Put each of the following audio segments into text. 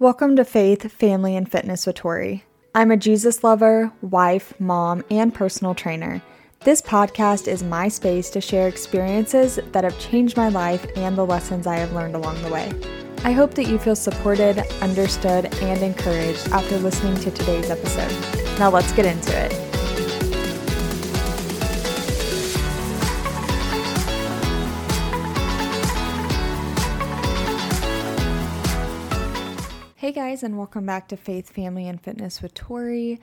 Welcome to Faith, Family, and Fitness with Tori. I'm a Jesus lover, wife, mom, and personal trainer. This podcast is my space to share experiences that have changed my life and the lessons I have learned along the way. I hope that you feel supported, understood, and encouraged after listening to today's episode. Now let's get into it. Hey guys, and welcome back to Faith, Family, and Fitness with Tori.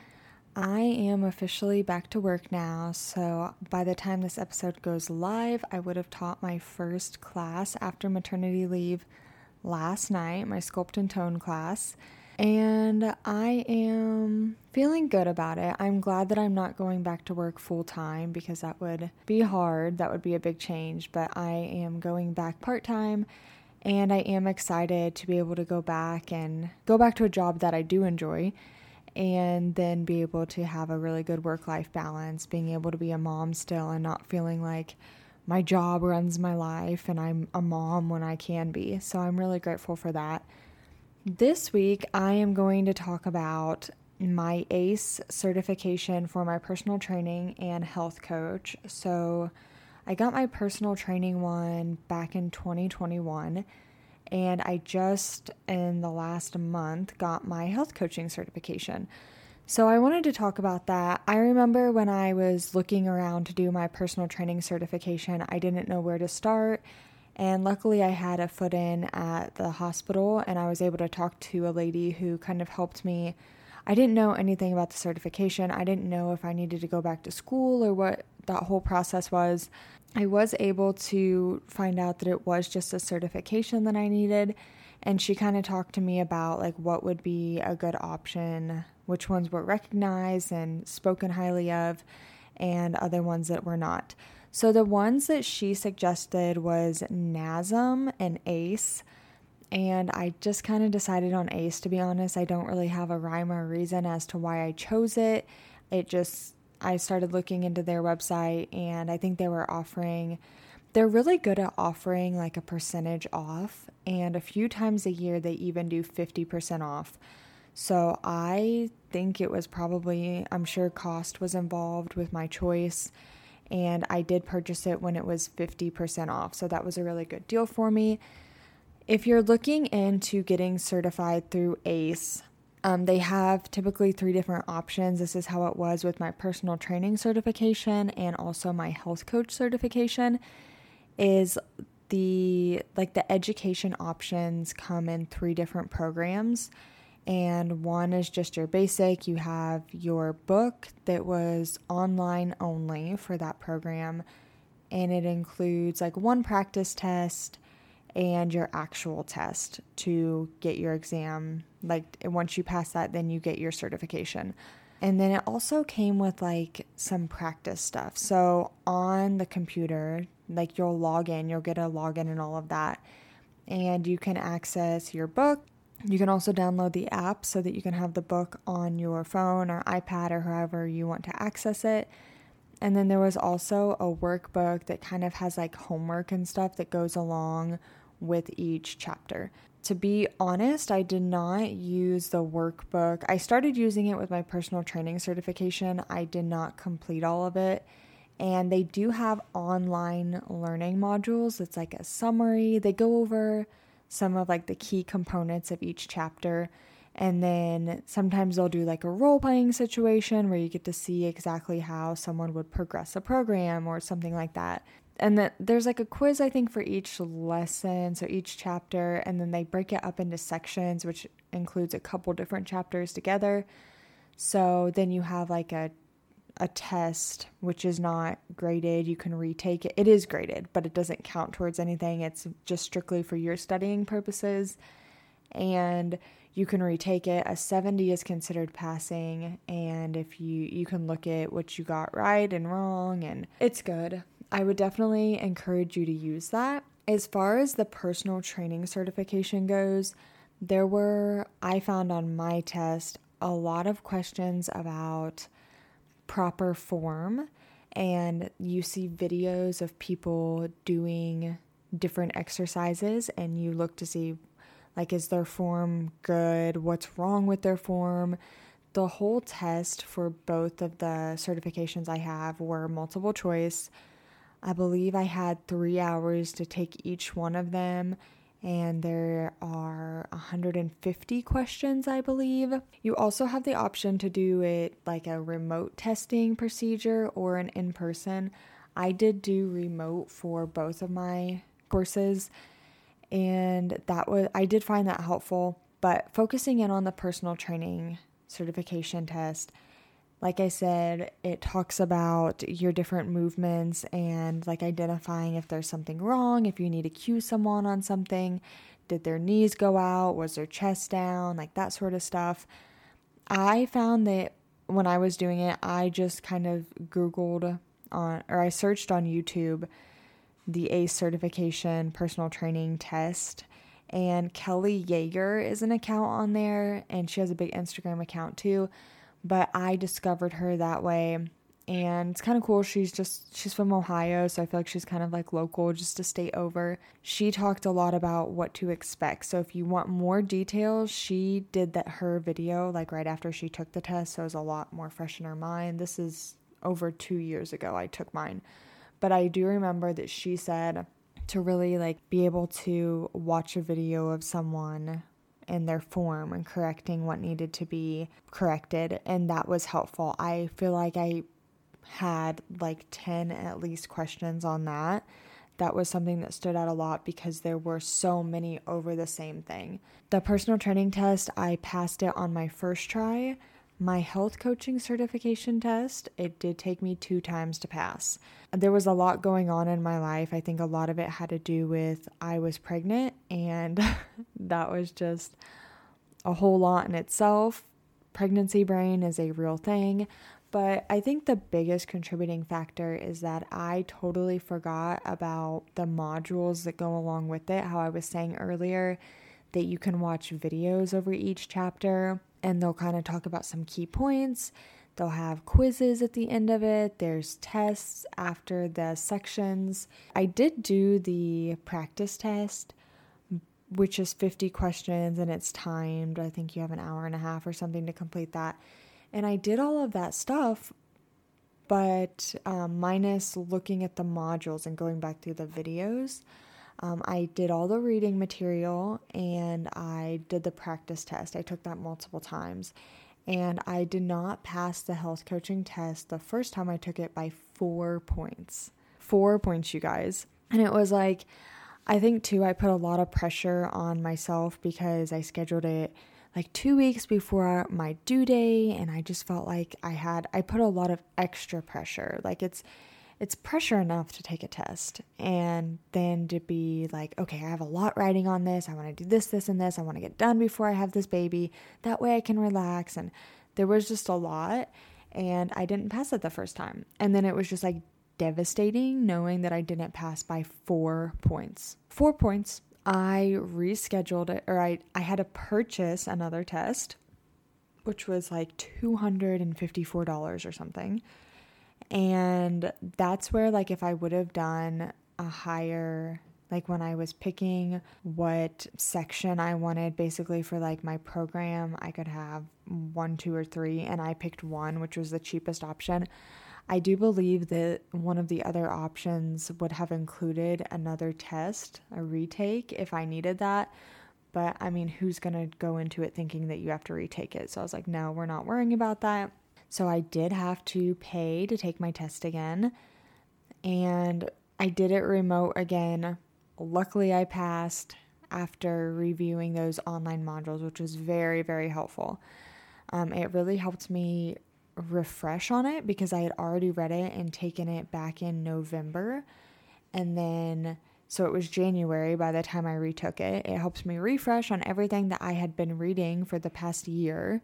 I am officially back to work now, so by the time this episode goes live, I would have taught my first class after maternity leave last night, my sculpt and tone class, and I am feeling good about it. I'm glad that I'm not going back to work full time because that would be hard. That would be a big change, but I am going back part time and I am excited to be able to go back and go back to a job that I do enjoy and then be able to have a really good work life balance, being able to be a mom still and not feeling like my job runs my life and I'm a mom when I can be. So I'm really grateful for that. This week, I am going to talk about my ACE certification for my personal training and health coach. So, I got my personal training one back in 2021, and I just in the last month got my health coaching certification. So I wanted to talk about that. I remember when I was looking around to do my personal training certification, I didn't know where to start. And luckily, I had a foot in at the hospital, and I was able to talk to a lady who kind of helped me. I didn't know anything about the certification. I didn't know if I needed to go back to school or what that whole process was. I was able to find out that it was just a certification that I needed. And she kind of talked to me about like what would be a good option, which ones were recognized and spoken highly of, and other ones that were not. So the ones that she suggested was NASM and ACE. And I just kind of decided on ACE to be honest. I don't really have a rhyme or reason as to why I chose it. It just I started looking into their website and I think they were offering they're really good at offering like a percentage off and a few times a year they even do 50% off. So I think it was probably I'm sure cost was involved with my choice and I did purchase it when it was 50% off. So that was a really good deal for me. If you're looking into getting certified through ACE, um, they have typically three different options. This is how it was with my personal training certification and also my health coach certification. Is the like the education options come in three different programs and one is just your basic you have your book that was online only for that program and it includes like one practice test and your actual test to get your exam. Like once you pass that, then you get your certification. And then it also came with like some practice stuff. So on the computer, like you'll log in, you'll get a login and all of that. And you can access your book. You can also download the app so that you can have the book on your phone or iPad or however you want to access it. And then there was also a workbook that kind of has like homework and stuff that goes along with each chapter. To be honest, I did not use the workbook. I started using it with my personal training certification. I did not complete all of it. And they do have online learning modules. It's like a summary. They go over some of like the key components of each chapter. And then sometimes they'll do like a role playing situation where you get to see exactly how someone would progress a program or something like that and then there's like a quiz I think for each lesson, so each chapter, and then they break it up into sections, which includes a couple different chapters together. So then you have like a a test which is not graded. You can retake it. It is graded, but it doesn't count towards anything. It's just strictly for your studying purposes. And you can retake it. A 70 is considered passing, and if you you can look at what you got right and wrong and it's good. I would definitely encourage you to use that. As far as the personal training certification goes, there were, I found on my test, a lot of questions about proper form. And you see videos of people doing different exercises, and you look to see Like, is their form good? What's wrong with their form? The whole test for both of the certifications I have were multiple choice. I believe I had three hours to take each one of them, and there are 150 questions, I believe. You also have the option to do it like a remote testing procedure or an in person. I did do remote for both of my courses, and that was, I did find that helpful. But focusing in on the personal training certification test, like I said, it talks about your different movements and like identifying if there's something wrong, if you need to cue someone on something. Did their knees go out? Was their chest down? Like that sort of stuff. I found that when I was doing it, I just kind of Googled on, or I searched on YouTube the ACE certification personal training test. And Kelly Yeager is an account on there, and she has a big Instagram account too but I discovered her that way. And it's kind of cool. She's just, she's from Ohio, so I feel like she's kind of like local, just a state over. She talked a lot about what to expect. So if you want more details, she did that her video like right after she took the test, so it was a lot more fresh in her mind. This is over two years ago I took mine. But I do remember that she said to really like be able to watch a video of someone in their form and correcting what needed to be corrected. And that was helpful. I feel like I had like 10 at least questions on that. That was something that stood out a lot because there were so many over the same thing. The personal training test, I passed it on my first try my health coaching certification test, it did take me two times to pass. There was a lot going on in my life. I think a lot of it had to do with I was pregnant, and that was just a whole lot in itself. Pregnancy brain is a real thing. But I think the biggest contributing factor is that I totally forgot about the modules that go along with it. How I was saying earlier, that you can watch videos over each chapter and they'll kind of talk about some key points. They'll have quizzes at the end of it. There's tests after the sections. I did do the practice test, which is 50 questions and it's timed. I think you have an hour and a half or something to complete that. And I did all of that stuff, but um, minus looking at the modules and going back through the videos. Um, I did all the reading material and I did the practice test. I took that multiple times. And I did not pass the health coaching test the first time I took it by four points. Four points, you guys. And it was like, I think too, I put a lot of pressure on myself because I scheduled it like two weeks before my due day. And I just felt like I had, I put a lot of extra pressure. Like it's, it's pressure enough to take a test and then to be like, okay, I have a lot writing on this. I want to do this, this, and this. I want to get done before I have this baby. That way I can relax. And there was just a lot. And I didn't pass it the first time. And then it was just like devastating knowing that I didn't pass by four points. Four points. I rescheduled it, or I, I had to purchase another test, which was like $254 or something and that's where, like, if I would have done a higher, like, when I was picking what section I wanted, basically for like my program, I could have one, two, or three, and I picked one, which was the cheapest option. I do believe that one of the other options would have included another test, a retake, if I needed that. But I mean, who's going to go into it thinking that you have to retake it? So I was like, no, we're not worrying about that. So I did have to pay to take my test again. And I did it remote again. Luckily, I passed after reviewing those online modules, which was very, very helpful. Um, it really helped me refresh on it because I had already read it and taken it back in November. And then, so it was January by the time I retook it. It helps me refresh on everything that I had been reading for the past year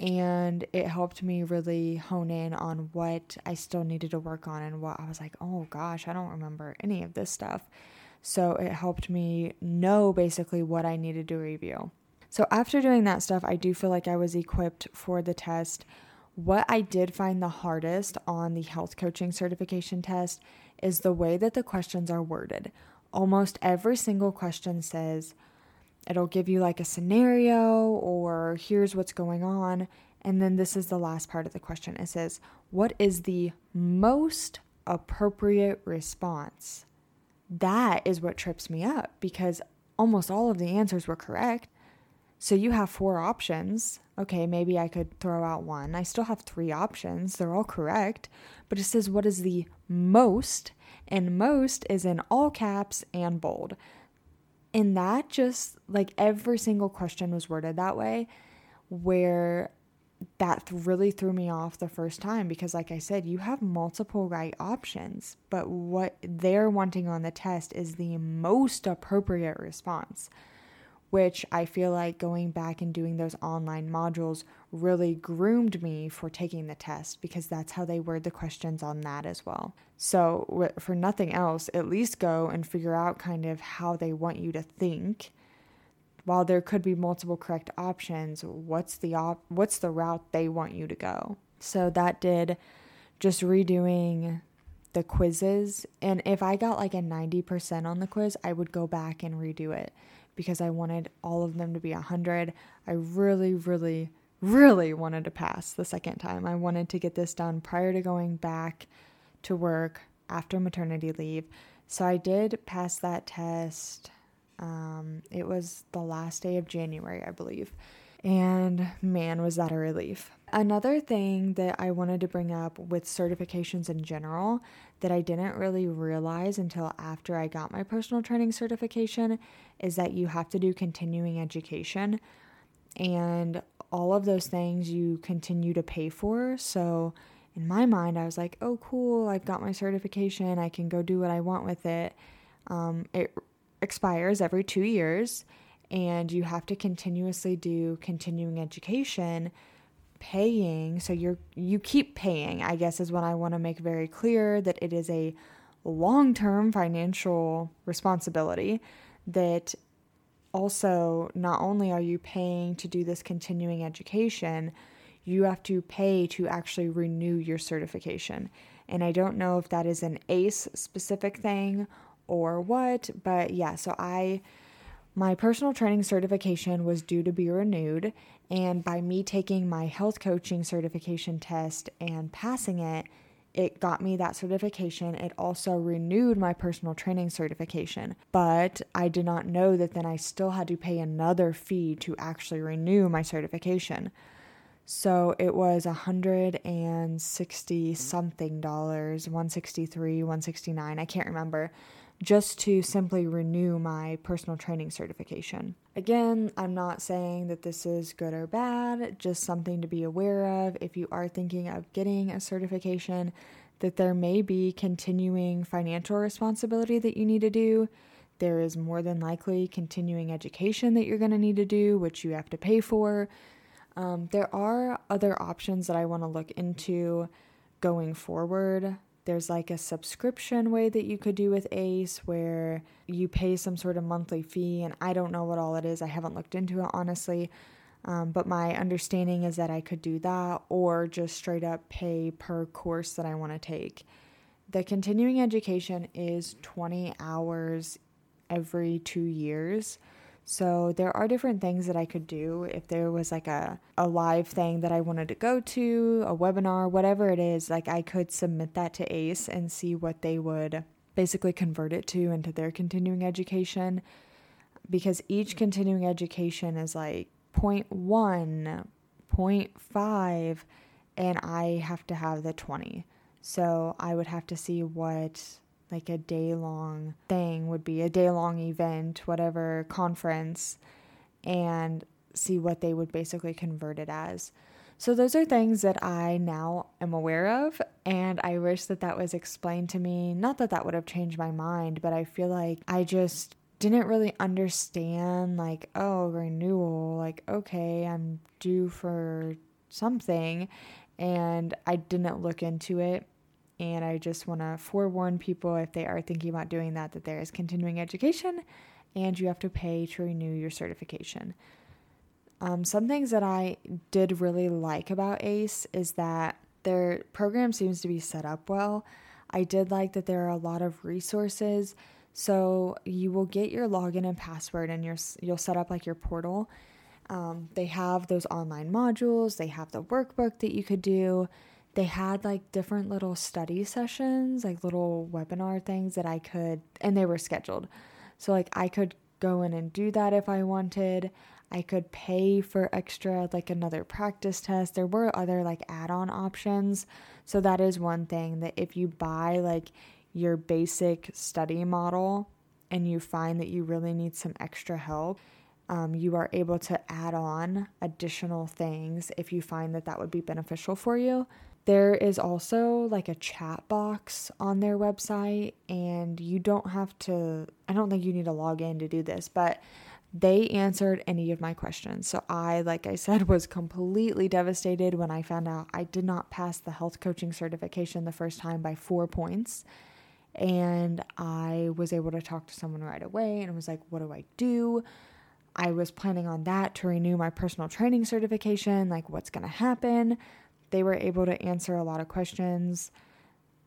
and it helped me really hone in on what I still needed to work on and what I was like, oh gosh, I don't remember any of this stuff. So it helped me know basically what I needed to review. So after doing that stuff, I do feel like I was equipped for the test. What I did find the hardest on the health coaching certification test is the way that the questions are worded. Almost every single question says, it'll give you like a scenario or here's what's going on. And then this is the last part of the question. It says, What is the most appropriate response? That is what trips me up because almost all of the answers were correct. So you have four options. Okay, maybe I could throw out one. I still have three options. They're all correct. But it says, What is the most? And most is in all caps and bold. And that just like every single question was worded that way, where that really threw me off the first time because, like I said, you have multiple right options, but what they're wanting on the test is the most appropriate response which I feel like going back and doing those online modules really groomed me for taking the test because that's how they word the questions on that as well. So, for nothing else, at least go and figure out kind of how they want you to think. While there could be multiple correct options, what's the op- what's the route they want you to go? So that did just redoing the quizzes and if I got like a 90% on the quiz, I would go back and redo it because I wanted all of them to be 100. I really, really, really wanted to pass the second time. I wanted to get this done prior to going back to work after maternity leave. So I did pass that test. Um, it was the last day of January, I believe. And man, was that a relief. Another thing that I wanted to bring up with certifications in general that I didn't really realize until after I got my personal training certification is that you have to do continuing education. And all of those things you continue to pay for. So, in my mind, I was like, oh, cool, I've got my certification. I can go do what I want with it. Um, it expires every two years, and you have to continuously do continuing education paying so you're you keep paying i guess is what i want to make very clear that it is a long-term financial responsibility that also not only are you paying to do this continuing education you have to pay to actually renew your certification. And i don't know if that is an ace specific thing or what but yeah so i my personal training certification was due to be renewed, and by me taking my health coaching certification test and passing it, it got me that certification. It also renewed my personal training certification, but I did not know that then I still had to pay another fee to actually renew my certification. So it was 160 something dollars, 163, 169, I can't remember just to simply renew my personal training certification. Again, I'm not saying that this is good or bad, just something to be aware of if you are thinking of getting a certification, that there may be continuing financial responsibility that you need to do. There is more than likely continuing education that you're going to need to do, which you have to pay for. Um, there are other options that I want to look into going forward there's like a subscription way that you could do with ACE where you pay some sort of monthly fee, and I don't know what all it is. I haven't looked into it honestly. Um, but my understanding is that I could do that or just straight up pay per course that I want to take. The continuing education is 20 hours every two years. So there are different things that I could do if there was like a, a live thing that I wanted to go to, a webinar, whatever it is, like I could submit that to ACE and see what they would basically convert it to into their continuing education because each continuing education is like 0.1, 0.5 and I have to have the 20. So I would have to see what like a day long thing would be a day long event, whatever conference, and see what they would basically convert it as. So, those are things that I now am aware of, and I wish that that was explained to me. Not that that would have changed my mind, but I feel like I just didn't really understand, like, oh, renewal, like, okay, I'm due for something, and I didn't look into it. And I just want to forewarn people if they are thinking about doing that, that there is continuing education and you have to pay to renew your certification. Um, some things that I did really like about ACE is that their program seems to be set up well. I did like that there are a lot of resources So you will get your login and password, and your you'll set up like your portal. Um, they have those online modules. They have the workbook that you could do. They had like different little study sessions, like little webinar things that I could, and they were scheduled. So like I could go in and do that if I wanted. I could pay for extra, like another practice test. There were other like add on options. So that is one thing that if you buy like your basic study model and you find that you really need some extra help, um, you are able to add on additional things if you find that that would be beneficial for you. There is also like a chat box on their website, and you don't have to, I don't think you need to log in to do this, but they answered any of my questions. So I, like I said, was completely devastated when I found out I did not pass the health coaching certification the first time by four points. And I was able to talk to someone right away and was like, what do I do? I was planning on that to renew my personal training certification. Like, what's going to happen? They were able to answer a lot of questions,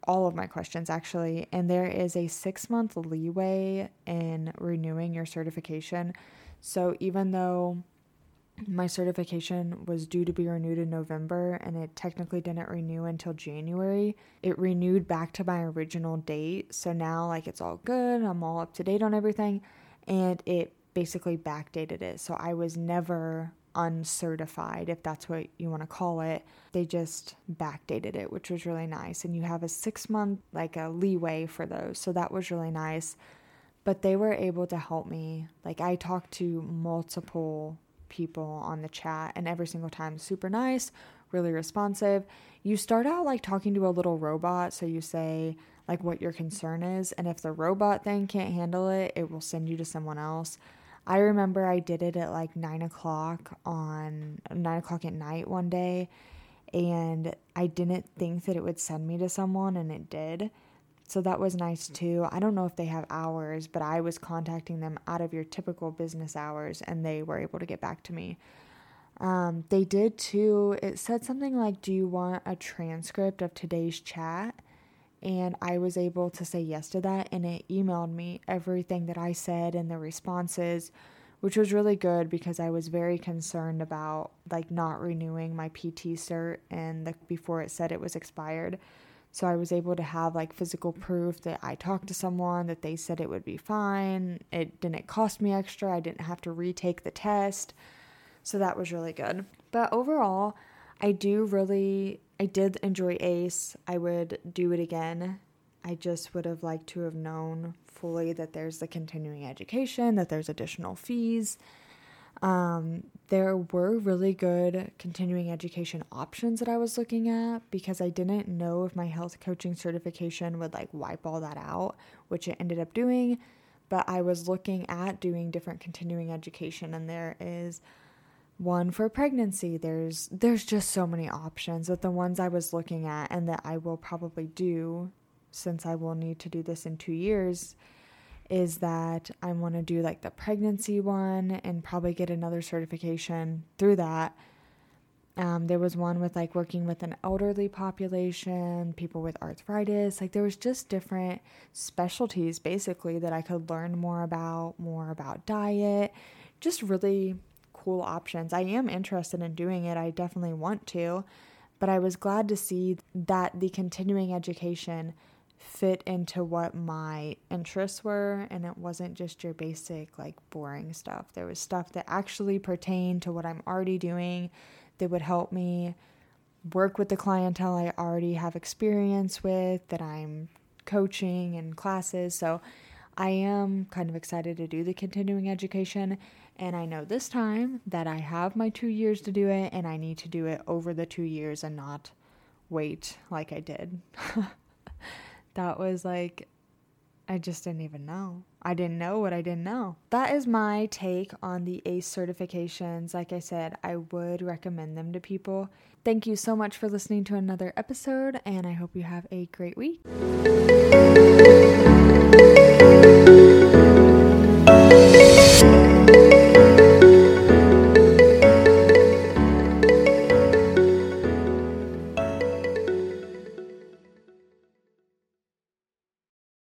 all of my questions actually. And there is a six month leeway in renewing your certification. So, even though my certification was due to be renewed in November and it technically didn't renew until January. It renewed back to my original date. So now, like, it's all good. I'm all up to date on everything. And it basically backdated it. So I was never uncertified, if that's what you want to call it. They just backdated it, which was really nice. And you have a six month, like, a leeway for those. So that was really nice. But they were able to help me. Like, I talked to multiple people on the chat, and every single time, super nice, really responsive. You start out like talking to a little robot, so you say like what your concern is, and if the robot then can't handle it, it will send you to someone else. I remember I did it at like nine o'clock on nine o'clock at night one day, and I didn't think that it would send me to someone, and it did. So that was nice too. I don't know if they have hours, but I was contacting them out of your typical business hours and they were able to get back to me. Um, they did too. It said something like, Do you want a transcript of today's chat? And I was able to say yes to that. And it emailed me everything that I said and the responses, which was really good because I was very concerned about like not renewing my PT cert and the, before it said it was expired. So I was able to have like physical proof that I talked to someone, that they said it would be fine. It didn't cost me extra. I didn't have to retake the test. So that was really good. But overall, I do really, I did enjoy ACE. I would do it again. I just would have liked to have known fully that there's the continuing education, that there's additional fees, um, there were really good continuing education options that I was looking at because I didn't know if my health coaching certification would like wipe all that out, which it ended up doing. But I was looking at doing different continuing education, and there is one for pregnancy. There's there's just so many options. But the ones I was looking at and that I will probably do, since I will need to do this in two years, is that I want to do like the pregnancy one and probably get another certification through that. Um, there was one with like working with an elderly population, people with arthritis. Like there was just different specialties basically that I could learn more about, more about diet, just really cool options. I am interested in doing it. I definitely want to, but I was glad to see that the continuing education fit into what my interests were and it wasn't just your basic like boring stuff there was stuff that actually pertained to what i'm already doing that would help me work with the clientele i already have experience with that i'm coaching and classes so i am kind of excited to do the continuing education and i know this time that i have my two years to do it and i need to do it over the two years and not wait like i did that was like, I just didn't even know. I didn't know what I didn't know. That is my take on the ACE certifications. Like I said, I would recommend them to people. Thank you so much for listening to another episode, and I hope you have a great week.